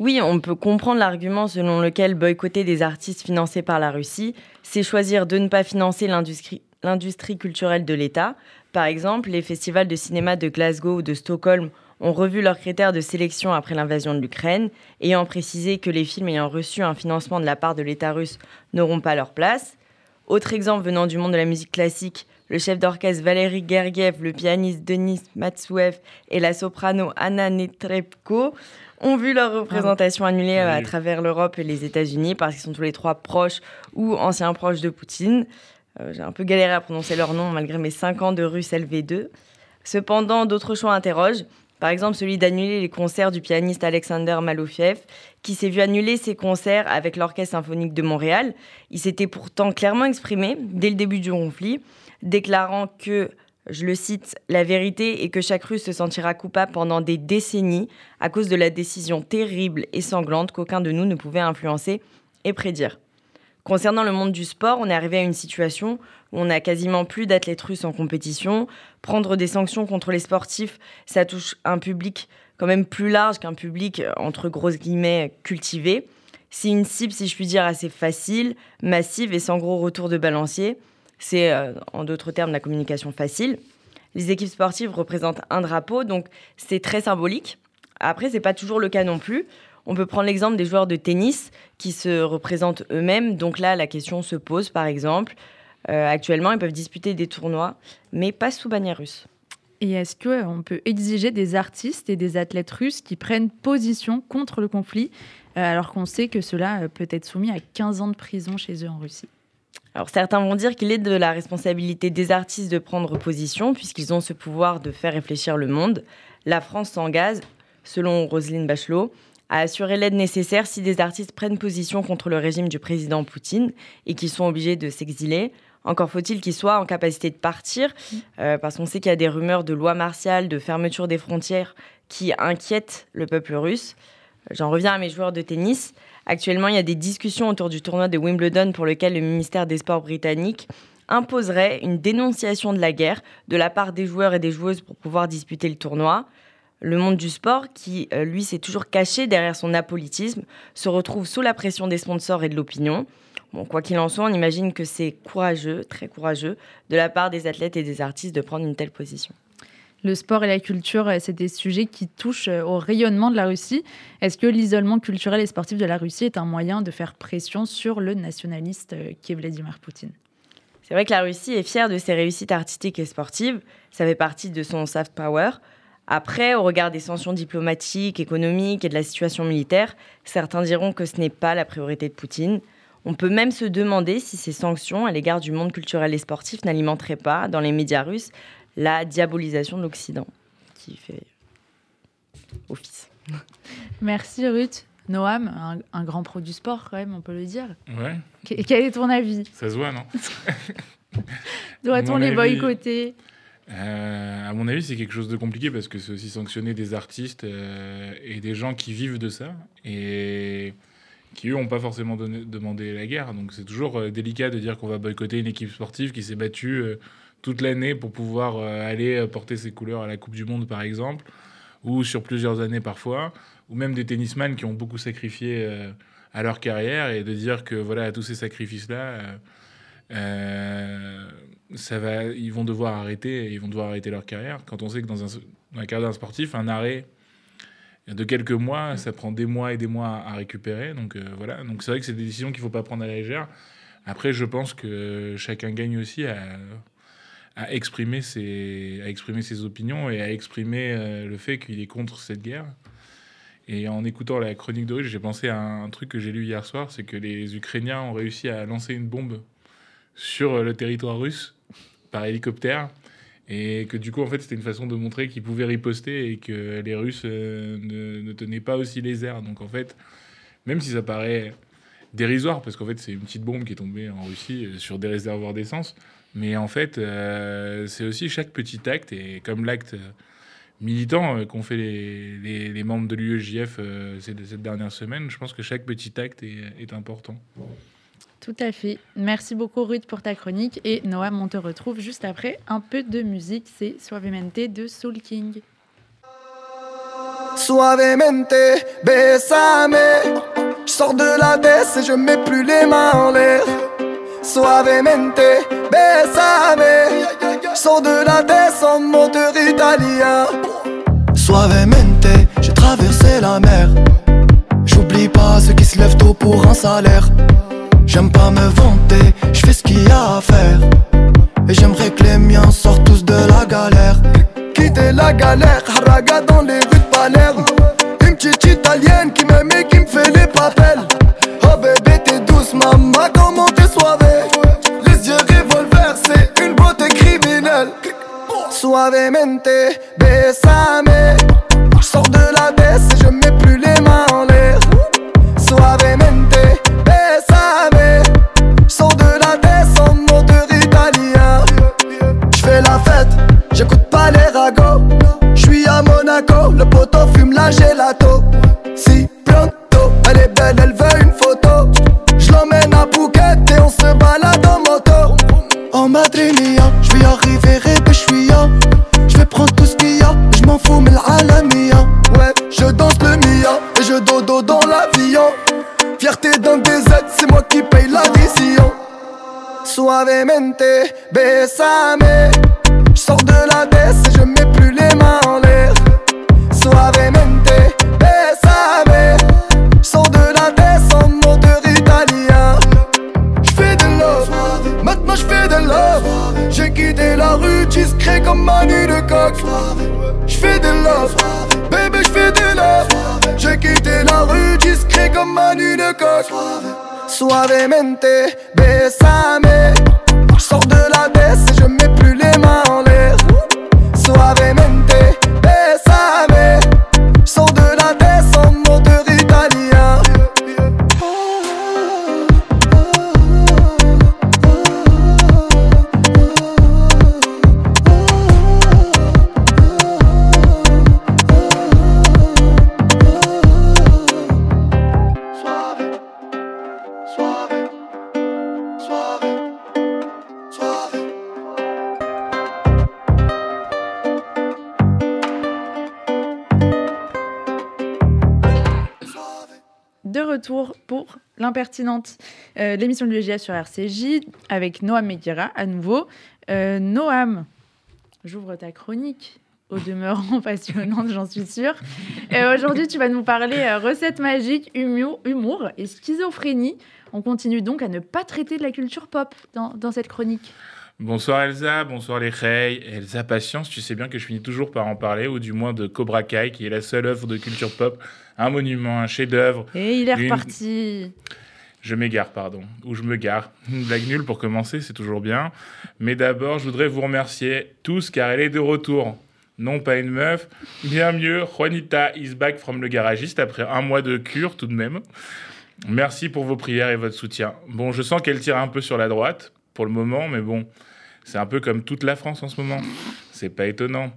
Oui, on peut comprendre l'argument selon lequel boycotter des artistes financés par la Russie, c'est choisir de ne pas financer l'industrie culturelle de l'État. Par exemple, les festivals de cinéma de Glasgow ou de Stockholm ont revu leurs critères de sélection après l'invasion de l'Ukraine, ayant précisé que les films ayant reçu un financement de la part de l'État russe n'auront pas leur place. Autre exemple venant du monde de la musique classique, le chef d'orchestre Valéry Gergiev, le pianiste Denis Matsouev et la soprano Anna Netrebko ont vu leur représentation annulée euh, à travers l'Europe et les États-Unis parce qu'ils sont tous les trois proches ou anciens proches de Poutine. Euh, j'ai un peu galéré à prononcer leur nom malgré mes 5 ans de russe LV2. Cependant, d'autres choix interrogent. Par exemple, celui d'annuler les concerts du pianiste Alexander Malofiev, qui s'est vu annuler ses concerts avec l'Orchestre symphonique de Montréal. Il s'était pourtant clairement exprimé dès le début du conflit, déclarant que, je le cite, la vérité est que chaque Russe se sentira coupable pendant des décennies à cause de la décision terrible et sanglante qu'aucun de nous ne pouvait influencer et prédire. Concernant le monde du sport, on est arrivé à une situation où on n'a quasiment plus d'athlètes russes en compétition. Prendre des sanctions contre les sportifs, ça touche un public quand même plus large qu'un public, euh, entre grosses guillemets, cultivé. C'est une cible, si je puis dire, assez facile, massive et sans gros retour de balancier. C'est, euh, en d'autres termes, la communication facile. Les équipes sportives représentent un drapeau, donc c'est très symbolique. Après, c'est pas toujours le cas non plus. On peut prendre l'exemple des joueurs de tennis qui se représentent eux-mêmes. Donc là, la question se pose, par exemple. Euh, actuellement, ils peuvent disputer des tournois, mais pas sous bannière russe. Et est-ce qu'on peut exiger des artistes et des athlètes russes qui prennent position contre le conflit, euh, alors qu'on sait que cela euh, peut être soumis à 15 ans de prison chez eux en Russie? Alors certains vont dire qu'il est de la responsabilité des artistes de prendre position puisqu'ils ont ce pouvoir de faire réfléchir le monde. La France s'engage, selon Roselyne Bachelot, à assurer l'aide nécessaire si des artistes prennent position contre le régime du président Poutine et qu'ils sont obligés de s'exiler. Encore faut-il qu'ils soient en capacité de partir, euh, parce qu'on sait qu'il y a des rumeurs de loi martiale, de fermeture des frontières qui inquiètent le peuple russe. J'en reviens à mes joueurs de tennis. Actuellement, il y a des discussions autour du tournoi de Wimbledon pour lequel le ministère des Sports britannique imposerait une dénonciation de la guerre de la part des joueurs et des joueuses pour pouvoir disputer le tournoi le monde du sport, qui euh, lui s'est toujours caché derrière son apolitisme, se retrouve sous la pression des sponsors et de l'opinion. Bon, quoi qu'il en soit, on imagine que c'est courageux, très courageux, de la part des athlètes et des artistes de prendre une telle position. Le sport et la culture, euh, c'est des sujets qui touchent euh, au rayonnement de la Russie. Est-ce que l'isolement culturel et sportif de la Russie est un moyen de faire pression sur le nationaliste qui est Vladimir Poutine? C'est vrai que la Russie est fière de ses réussites artistiques et sportives. Ça fait partie de son soft power. Après, au regard des sanctions diplomatiques, économiques et de la situation militaire, certains diront que ce n'est pas la priorité de Poutine. On peut même se demander si ces sanctions à l'égard du monde culturel et sportif n'alimenteraient pas, dans les médias russes, la diabolisation de l'Occident, qui fait office. Merci Ruth. Noam, un, grand pro du sport quand même, on peut le dire. Ouais. quel est ton avis? Ça se voit, non? Doit-on les boycotter? Euh, à mon avis, c'est quelque chose de compliqué parce que c'est aussi sanctionner des artistes euh, et des gens qui vivent de ça et qui, eux, n'ont pas forcément demandé la guerre. Donc c'est toujours euh, délicat de dire qu'on va boycotter une équipe sportive qui s'est battue toute l'année pour pouvoir aller porter ses couleurs à la Coupe du Monde, par exemple, ou sur plusieurs années parfois, ou même des tennisman qui ont beaucoup sacrifié à leur carrière et de dire que voilà, tous ces sacrifices-là ça va, ils vont devoir arrêter, ils vont devoir arrêter leur carrière. Quand on sait que dans, un, dans la carrière d'un sportif, un arrêt de quelques mois, ça prend des mois et des mois à, récupérer. Donc euh, voilà, donc c'est vrai que c'est des décisions qu'il faut pas prendre à la légère. Après, je pense que chacun gagne aussi à, à exprimer ses, à exprimer ses opinions et à exprimer euh, le fait qu'il est contre cette guerre. Et en écoutant la chronique de j'ai pensé à un truc que j'ai lu hier soir, c'est que les Ukrainiens ont réussi à lancer une bombe sur le territoire russe par hélicoptère et que du coup en fait c'était une façon de montrer qu'ils pouvaient riposter et que les Russes euh, ne, tenaient pas aussi les airs. Donc en fait, même si ça paraît dérisoire parce qu'en fait, c'est une petite bombe qui est tombée en Russie euh, sur des réservoirs d'essence. Mais en fait, euh, c'est aussi chaque petit acte, et comme l'acte militant qu'ont fait les, membres de l'UEJF cette dernière semaine, je pense que chaque petit acte est important. Tout à fait. Merci beaucoup Ruth pour ta chronique. Et Noam, on te retrouve juste après un peu de musique. C'est Suavemente de Soul King. Suavemente, besame. Je sors de la baisse et je mets plus les mains en l'air. Suavemente, besame. Je sors de la baisse en moteur italien. Suavemente, j'ai traversé la mer. J'oublie pas ceux qui se lèvent tôt pour un salaire. J'aime pas me vanter, je fais ce qu'il y a à faire. Et j'aimerais que les miens sortent tous de la galère. Quitter la galère, haraga dans les rues de Palerme. Une petite italienne qui m'aime et qui me fait les papels. Oh bébé, t'es douce, maman, comment t'es soivée? Les yeux revolver, c'est une beauté criminelle. Suavemente, besame. Je sors de la baisse et je mets plus les mains retour pour l'impertinente, euh, l'émission de l'UEJF sur RCJ avec Noam Meguira à nouveau. Euh, Noam, j'ouvre ta chronique au demeurant passionnante, j'en suis sûre. Euh, Aujourd'hui, tu vas nous parler euh, recettes magiques, humour, et schizophrénie. On continue donc à ne pas traiter de la culture pop dans cette chronique. Bonsoir Elsa, bonsoir les Rey. Elsa, patience, tu sais bien que je finis toujours par en parler, ou du moins de Cobra Kai, qui est la seule œuvre de culture pop, un monument, un chef-d'œuvre. Et il est Une- reparti. Je m'égare, pardon, ou je me gare. Une blague nulle pour commencer, c'est toujours bien. Mais d'abord, je voudrais vous remercier tous car elle est de retour. Non pas une meuf, bien mieux, Juanita is back from le garagiste après un mois de cure tout de même. Merci pour vos prières et votre soutien. Bon, je sens qu'elle tire un peu sur la droite pour le moment, mais bon, c'est un peu comme toute la France en ce moment. C'est pas étonnant.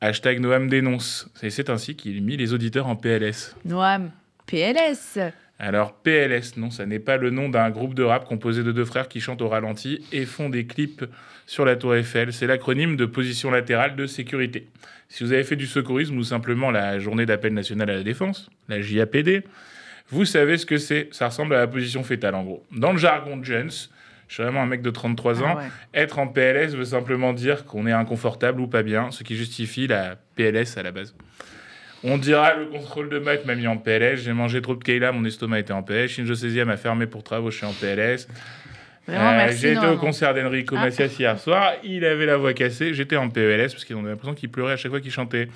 Hashtag Noam dénonce. Et c'est ainsi qu'il mit les auditeurs en PLS. Noam, PLS. Alors PLS, non, ça n'est pas le nom d'un groupe de rap composé de deux frères qui chantent au ralenti et font des clips sur la tour Eiffel. C'est l'acronyme de position latérale de sécurité. Si vous avez fait du secourisme ou simplement la journée d'appel national à la défense, la JAPD, vous savez ce que c'est. Ça ressemble à la position fétale en gros. Dans le jargon de Jones, je suis vraiment un mec de 33 ans, Ah ouais. être en PLS veut simplement dire qu'on est inconfortable ou pas bien, ce qui justifie la PLS à la base. On dira le contrôle de maths m'a mis en PLS, j'ai mangé trop de Kayla, mon estomac était en PLS, Shinjo Seizième m'a fermé pour travaux, je suis en PLS. Euh, j'ai été au concert d'Enrico Ah. Macias hier soir, il avait la voix cassée, j'étais en PLS parce qu'ils ont l'impression qu'il pleurait à chaque fois qu'il chantait.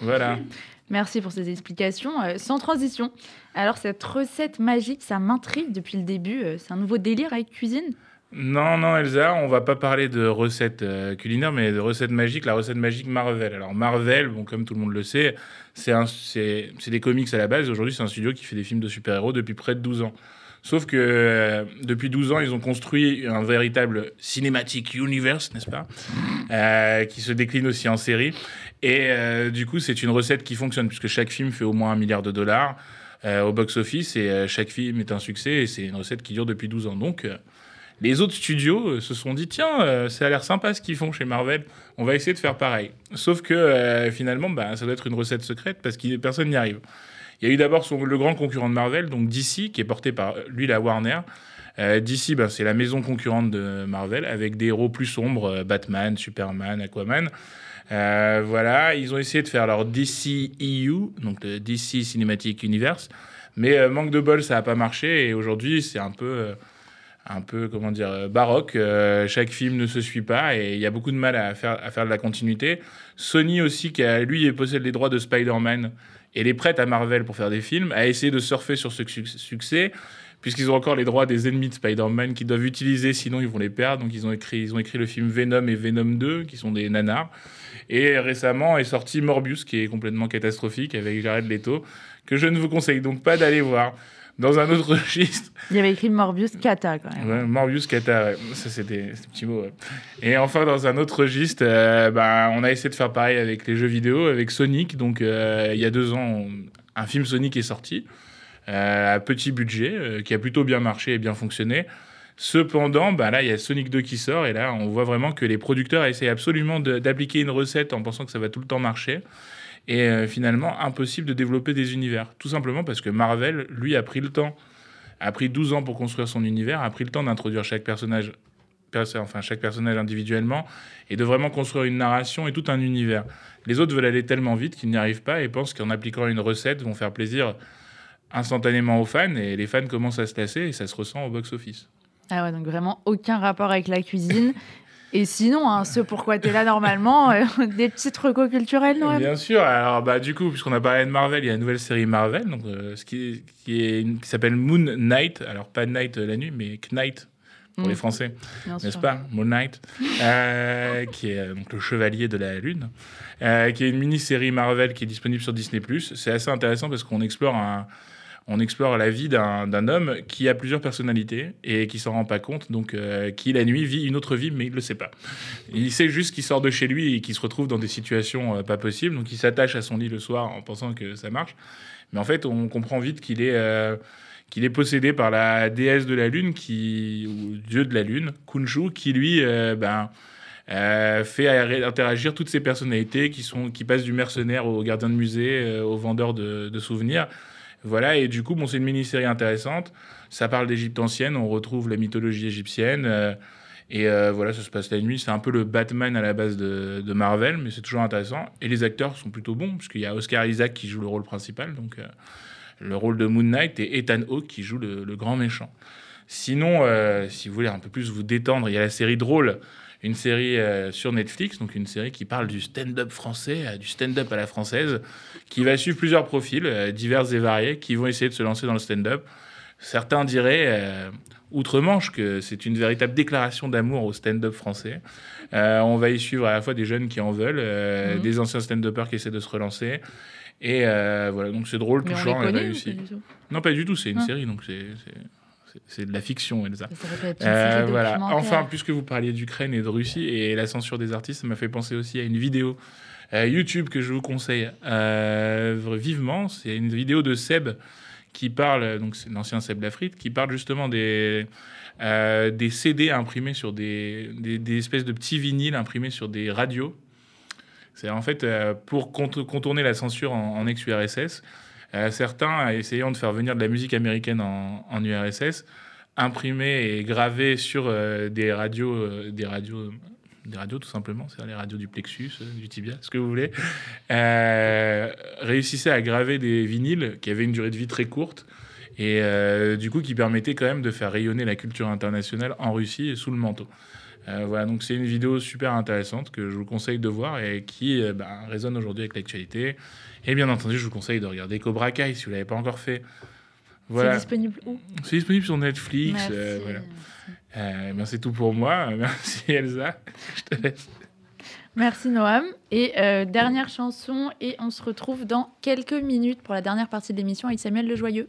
Voilà. Merci pour ces explications. Euh, sans transition. Alors, cette recette magique, ça m'intrigue depuis le début. Euh, c'est un nouveau délire avec cuisine? Non, non, Elsa, on va pas parler de recettes euh, culinaires, mais de recettes magiques, la recette magique Marvel. Alors, Marvel, bon, comme tout le monde le sait, c'est des comics à la base. Aujourd'hui, c'est un studio qui fait des films de super-héros depuis près de 12 ans. Sauf que euh, depuis 12 ans, ils ont construit un véritable cinématique universe, n'est-ce pas? Euh, Qui se décline aussi en série. Et du coup, c'est une recette qui fonctionne, puisque chaque film fait au moins un milliard de dollars au box-office, et chaque film est un succès, et c'est une recette qui dure depuis 12 ans. Donc, les autres studios se sont dit, tiens, ça a l'air sympa ce qu'ils font chez Marvel, on va essayer de faire pareil. Sauf que finalement, bah, ça doit être une recette secrète, parce que personne n'y arrive. Il y a eu d'abord le grand concurrent de Marvel, donc DC, qui est porté par lui, la Warner. Euh, DC, ben, c'est la maison concurrente de Marvel, avec des héros plus sombres, euh, Batman, Superman, Aquaman. Euh, voilà, ils ont essayé de faire leur DC EU, donc le DC Cinematic Universe, mais manque de bol, ça n'a pas marché, et aujourd'hui, c'est un peu, un peu, comment dire, baroque. chaque film ne se suit pas, et il y a beaucoup de mal à faire, à faire de la continuité. Sony aussi, qui a, lui, possède les droits de Spider-Man, et les prête à Marvel pour faire des films, a essayé de surfer sur ce succès, puisqu'ils ont encore les droits des ennemis de Spider-Man qu'ils doivent utiliser, sinon ils vont les perdre. Donc ils ont écrit, ils ont écrit le film Venom et Venom 2, qui sont des nanars. Et récemment est sorti Morbius, qui est complètement catastrophique, avec Jared Leto, que je ne vous conseille donc pas d'aller voir. Dans un autre registre. Il y avait écrit Morbius Kata quand même. Morbius Kata, ouais. ça c'était un petit mot. Et enfin, dans un autre registre, euh, bah, on a essayé de faire pareil avec les jeux vidéo, avec Sonic. Donc euh, il y a deux ans, un film Sonic est sorti, euh, à petit budget, qui a plutôt bien marché et bien fonctionné. Cependant, bah là, il y a Sonic 2 qui sort, et là, on voit vraiment que les producteurs essayent absolument d'appliquer une recette en pensant que ça va tout le temps marcher et euh, finalement impossible de développer des univers. Tout simplement parce que Marvel, lui, a pris le temps, a pris 12 ans pour construire son univers, a pris le temps d'introduire chaque personnage, enfin chaque personnage individuellement, et de vraiment construire une narration et tout un univers. Les autres veulent aller tellement vite qu'ils n'y arrivent pas et pensent qu'en appliquant une recette vont faire plaisir instantanément aux fans, et les fans commencent à se lasser et ça se ressent au box-office. Ah ouais, donc vraiment aucun rapport avec la cuisine. Et sinon, hein, ce pourquoi tu es là normalement, euh, des petites recos culturelles, Noël Bien sûr. Alors, bah, du coup, puisqu'on a parlé de Marvel, il y a une nouvelle série Marvel, donc, euh, ce qui, qui, est, qui s'appelle Moon Knight. Alors, pas Night euh, la nuit, mais Knight pour les mm. Français, n'est-ce pas Moon Knight, qui est donc le chevalier de la Lune, qui est une mini-série Marvel qui est disponible sur Disney+. C'est assez intéressant parce qu'on explore un on explore la vie d'un homme qui a plusieurs personnalités et qui s'en rend pas compte, donc euh, qui la nuit vit une autre vie, mais il le sait pas. Il sait juste qu'il sort de chez lui et qu'il se retrouve dans des situations euh, pas possibles, donc il s'attache à son lit le soir en pensant que ça marche. Mais en fait, on comprend vite qu'il est, euh, qu'il est possédé par la déesse de la lune, qui, ou dieu de la lune, Kunshu, qui lui, ben, fait interagir toutes ces personnalités qui, sont, qui passent du mercenaire au gardien de musée, au vendeur de, de souvenirs. Voilà, et du coup, bon, c'est une mini-série intéressante. Ça parle d'Égypte ancienne, on retrouve la mythologie égyptienne. Euh, et euh, voilà, ça se passe la nuit. C'est un peu le Batman à la base de, Marvel, mais c'est toujours intéressant. Et les acteurs sont plutôt bons, puisqu'il y a Oscar Isaac qui joue le rôle principal, donc euh, le rôle de Moon Knight, et Ethan Hawke qui joue le, le grand méchant. Sinon, si vous voulez un peu plus vous détendre, il y a la série drôle une série euh, sur Netflix, donc une série qui parle du stand-up français, euh, du stand-up à la française, qui va suivre plusieurs profils euh, divers et variés qui vont essayer de se lancer dans le stand-up. Certains diraient, outre-Manche, que c'est une véritable déclaration d'amour au stand-up français. on va y suivre à la fois des jeunes qui en veulent, mhm. des anciens stand-uppers qui essaient de se relancer. Et voilà, donc c'est drôle, touchant et réussi. Non, pas du tout, c'est une ah. série, donc c'est c'est de la fiction, Elsa. Euh, voilà. Enfin, puisque vous parliez d'Ukraine et de Russie et la censure des artistes, ça m'a fait penser aussi à une vidéo euh, YouTube que je vous conseille euh, vivement. C'est une vidéo de Seb qui parle, donc c'est l'ancien Seb Lafrite, qui parle justement des, des CD imprimés sur des, des, espèces de petits vinyles imprimés sur des radios. C'est en fait pour contourner la censure en, en ex-URSS. Euh, certains essayant de faire venir de la musique américaine en, URSS, imprimée et gravée sur euh, des radios, euh, des radios, des radios tout simplement, c'est-à-dire les radios du plexus, du tibia, ce que vous voulez, réussissaient à graver des vinyles qui avaient une durée de vie très courte et du coup qui permettaient quand même de faire rayonner la culture internationale en Russie sous le manteau. Voilà, donc c'est une vidéo super intéressante que je vous conseille de voir et qui ben, résonne aujourd'hui avec l'actualité et bien entendu, je vous conseille de regarder Cobra Kai si vous ne l'avez pas encore fait. Voilà. C'est disponible où? C'est disponible sur Netflix. Euh, voilà. Euh, ben, c'est tout pour moi. Merci Elsa. Je te laisse. Merci Noam. Et euh, dernière chanson, et on se retrouve dans quelques minutes pour la dernière partie de l'émission avec Samuel Le Joyeux.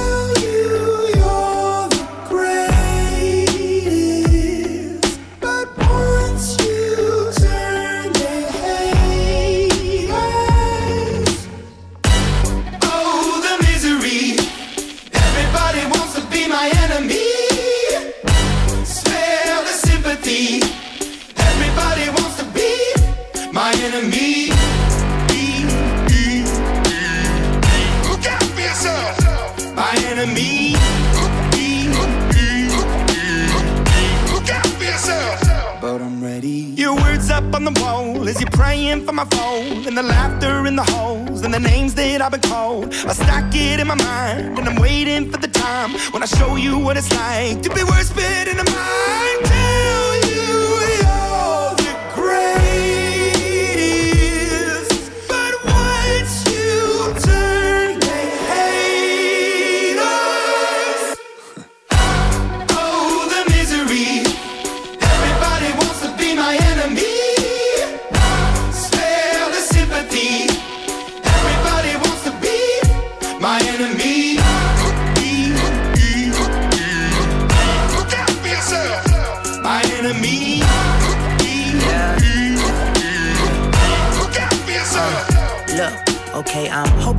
When I show you what it's like to be worse fit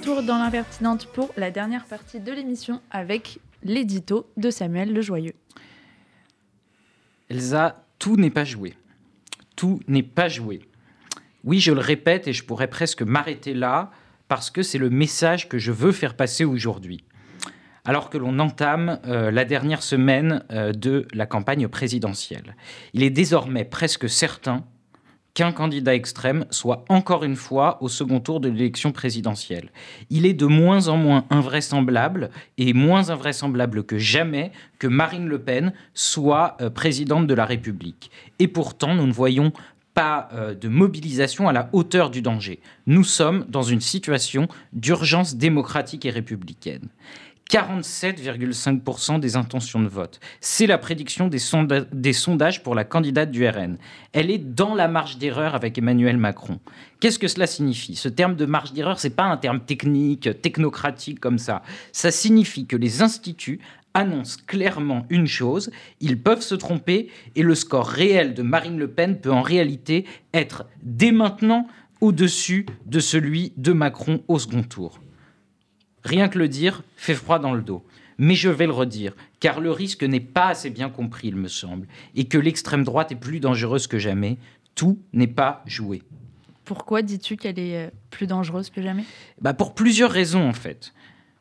Retour dans l'impertinente pour la dernière partie de l'émission avec l'édito de Samuel Le Joyeux. Elsa, tout n'est pas joué. Tout n'est pas joué. Oui, je le répète et je pourrais presque m'arrêter là parce que c'est le message que je veux faire passer aujourd'hui. Alors que l'on entame euh, la dernière semaine euh, de la campagne présidentielle, il est désormais presque certain qu'un candidat extrême soit encore une fois au second tour de l'élection présidentielle. Il est de moins en moins invraisemblable et moins invraisemblable que jamais que Marine Le Pen soit euh, présidente de la République. Et pourtant, nous ne voyons pas euh, de mobilisation à la hauteur du danger. Nous sommes dans une situation d'urgence démocratique et républicaine. 47,5% des intentions de vote. C'est la prédiction des, sonda- des sondages pour la candidate du RN. Elle est dans la marge d'erreur avec Emmanuel Macron. Qu'est-ce que cela signifie? Ce terme de marge d'erreur, c'est pas un terme technique, technocratique comme ça. Ça signifie que les instituts annoncent clairement une chose, ils peuvent se tromper et le score réel de Marine Le Pen peut en réalité être dès maintenant au-dessus de celui de Macron au second tour. Rien que le dire fait froid dans le dos. Mais je vais le redire, car le risque n'est pas assez bien compris, il me semble, et que l'extrême droite est plus dangereuse que jamais. Tout n'est pas joué. Pourquoi dis-tu qu'elle est euh, plus dangereuse que jamais? Bah, Pour plusieurs raisons, en fait.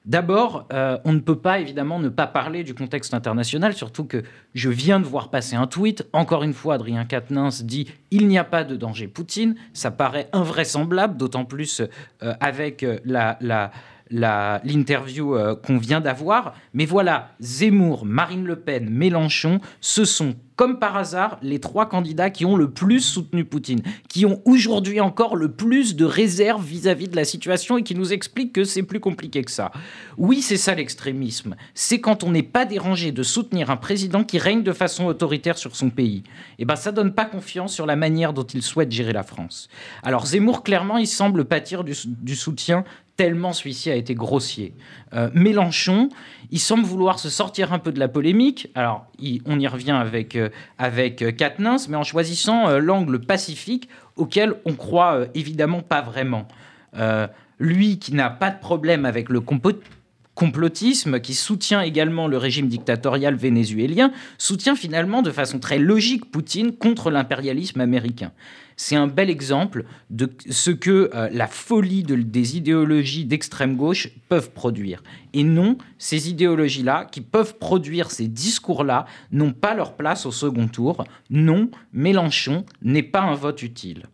D'abord, euh, on ne peut pas évidemment ne pas parler du contexte international, surtout que je viens de voir passer un tweet. Encore une fois, Adrien Quatennens dit il n'y a pas de danger Poutine. Ça paraît invraisemblable, d'autant plus euh, avec la, la- l'interview euh, qu'on vient d'avoir. Mais voilà, Zemmour, Marine Le Pen, Mélenchon, ce sont comme par hasard les trois candidats qui ont le plus soutenu Poutine, qui ont aujourd'hui encore le plus de réserves vis-à-vis de la situation et qui nous expliquent que c'est plus compliqué que ça. Oui, c'est ça l'extrémisme. C'est quand on n'est pas dérangé de soutenir un président qui règne de façon autoritaire sur son pays. Et ben ça donne pas confiance sur la manière dont il souhaite gérer la France. Alors Zemmour, clairement, il semble pâtir du, soutien tellement celui-ci a été grossier. Euh, Mélenchon, il semble vouloir se sortir un peu de la polémique. Alors, on y revient avec, euh, avec euh, Quatennens, mais en choisissant euh, l'angle pacifique auquel on croit euh, évidemment pas vraiment. Lui qui n'a pas de problème avec le complotisme, qui soutient également le régime dictatorial vénézuélien, soutient finalement de façon très logique Poutine contre l'impérialisme américain. C'est un bel exemple de ce que euh, la folie des idéologies d'extrême gauche peuvent produire. Et non, ces idéologies-là, qui peuvent produire ces discours-là, n'ont pas leur place au second tour. Non, Mélenchon n'est pas un vote utile.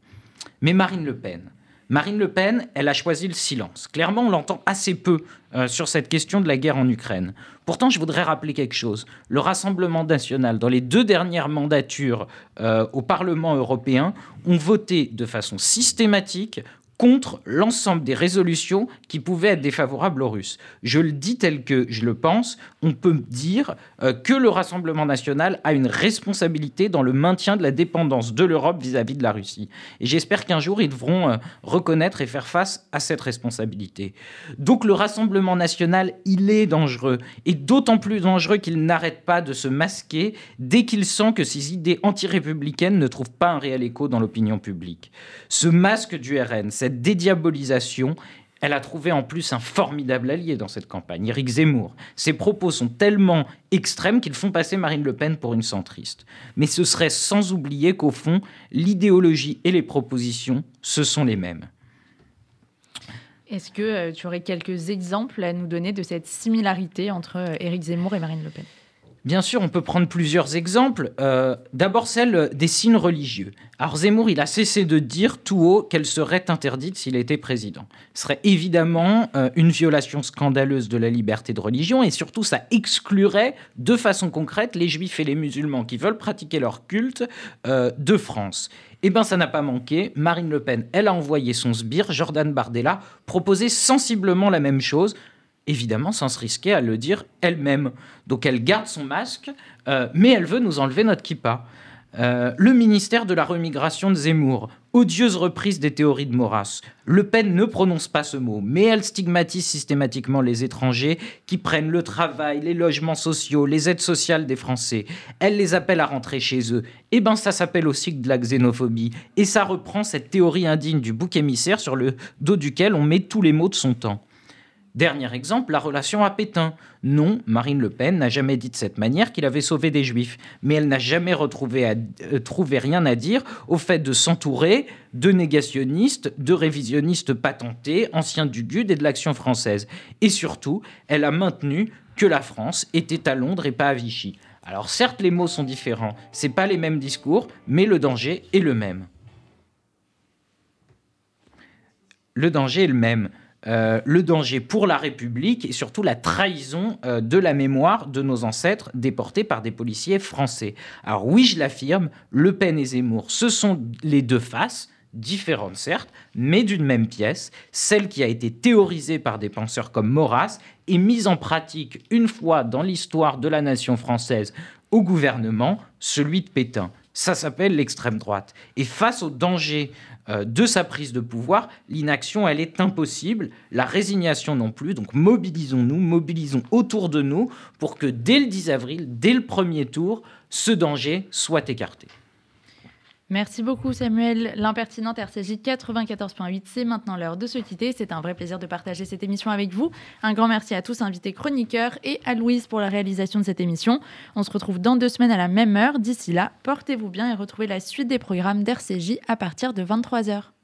Mais Marine Le Pen, Marine Le Pen, elle a choisi le silence. Clairement, on l'entend assez peu euh, sur cette question de la guerre en Ukraine. Pourtant, je voudrais rappeler quelque chose. Le Rassemblement national, dans les deux dernières mandatures euh, au Parlement européen, ont voté de façon systématique contre l'ensemble des résolutions qui pouvaient être défavorables aux Russes. Je le dis tel que je le pense, on peut dire euh, que le Rassemblement national a une responsabilité dans le maintien de la dépendance de l'Europe vis-à-vis de la Russie. Et j'espère qu'un jour, ils devront euh, reconnaître et faire face à cette responsabilité. Donc le Rassemblement national, il est dangereux, et d'autant plus dangereux qu'il n'arrête pas de se masquer dès qu'il sent que ses idées anti-républicaines ne trouvent pas un réel écho dans l'opinion publique. Ce masque du RN, cette dédiabolisation, elle a trouvé en plus un formidable allié dans cette campagne, Éric Zemmour. Ses propos sont tellement extrêmes qu'ils font passer Marine Le Pen pour une centriste. Mais ce serait sans oublier qu'au fond, l'idéologie et les propositions, ce sont les mêmes. Est-ce que euh, tu aurais quelques exemples à nous donner de cette similarité entre euh, Éric Zemmour et Marine Le Pen? Bien sûr, on peut prendre plusieurs exemples. Euh, d'abord, celle des signes religieux. Alors Zemmour, il a cessé de dire tout haut qu'elle serait interdite s'il était président. Ce serait évidemment euh, une violation scandaleuse de la liberté de religion et surtout, ça exclurait de façon concrète les juifs et les musulmans qui veulent pratiquer leur culte euh, de France. Eh bien, ça n'a pas manqué. Marine Le Pen, elle a envoyé son sbire, Jordan Bardella, proposer sensiblement la même chose évidemment sans se risquer à le dire elle-même. Donc elle garde son masque, euh, mais elle veut nous enlever notre kippa. Euh, le ministère de la remigration de Zemmour, odieuse reprise des théories de Maurras. Le Pen ne prononce pas ce mot, mais elle stigmatise systématiquement les étrangers qui prennent le travail, les logements sociaux, les aides sociales des Français. Elle les appelle à rentrer chez eux. Eh ben, ça s'appelle aussi de la xénophobie. Et ça reprend cette théorie indigne du bouc émissaire sur le dos duquel on met tous les mots de son temps. Dernier exemple, la relation à Pétain. Non, Marine Le Pen n'a jamais dit de cette manière qu'il avait sauvé des juifs, mais elle n'a jamais retrouvé euh, trouvé rien à dire au fait de s'entourer de négationnistes, de révisionnistes patentés, anciens du GUD et de l'Action française. Et surtout, elle a maintenu que la France était à Londres et pas à Vichy. Alors certes, les mots sont différents, c'est pas les mêmes discours, mais le danger est le même. Le danger est le même. Euh, le danger pour la République et surtout la trahison euh, de la mémoire de nos ancêtres déportés par des policiers français. Alors oui, je l'affirme, Le Pen et Zemmour, ce sont les deux faces, différentes certes, mais d'une même pièce, celle qui a été théorisée par des penseurs comme Maurras et mise en pratique une fois dans l'histoire de la nation française au gouvernement, celui de Pétain. Ça s'appelle l'extrême droite. Et face au danger de sa prise de pouvoir, l'inaction, elle est impossible, la résignation non plus. Donc mobilisons-nous, mobilisons autour de nous pour que dès le 10 avril, dès le premier tour, ce danger soit écarté. Merci beaucoup Samuel. L'impertinente RCJ 94.8, c'est maintenant l'heure de se quitter. C'est un vrai plaisir de partager cette émission avec vous. Un grand merci à tous invités chroniqueurs et à Louise pour la réalisation de cette émission. On se retrouve dans deux semaines à la même heure. D'ici là, portez-vous bien et retrouvez la suite des programmes d'RCJ à partir de 23h.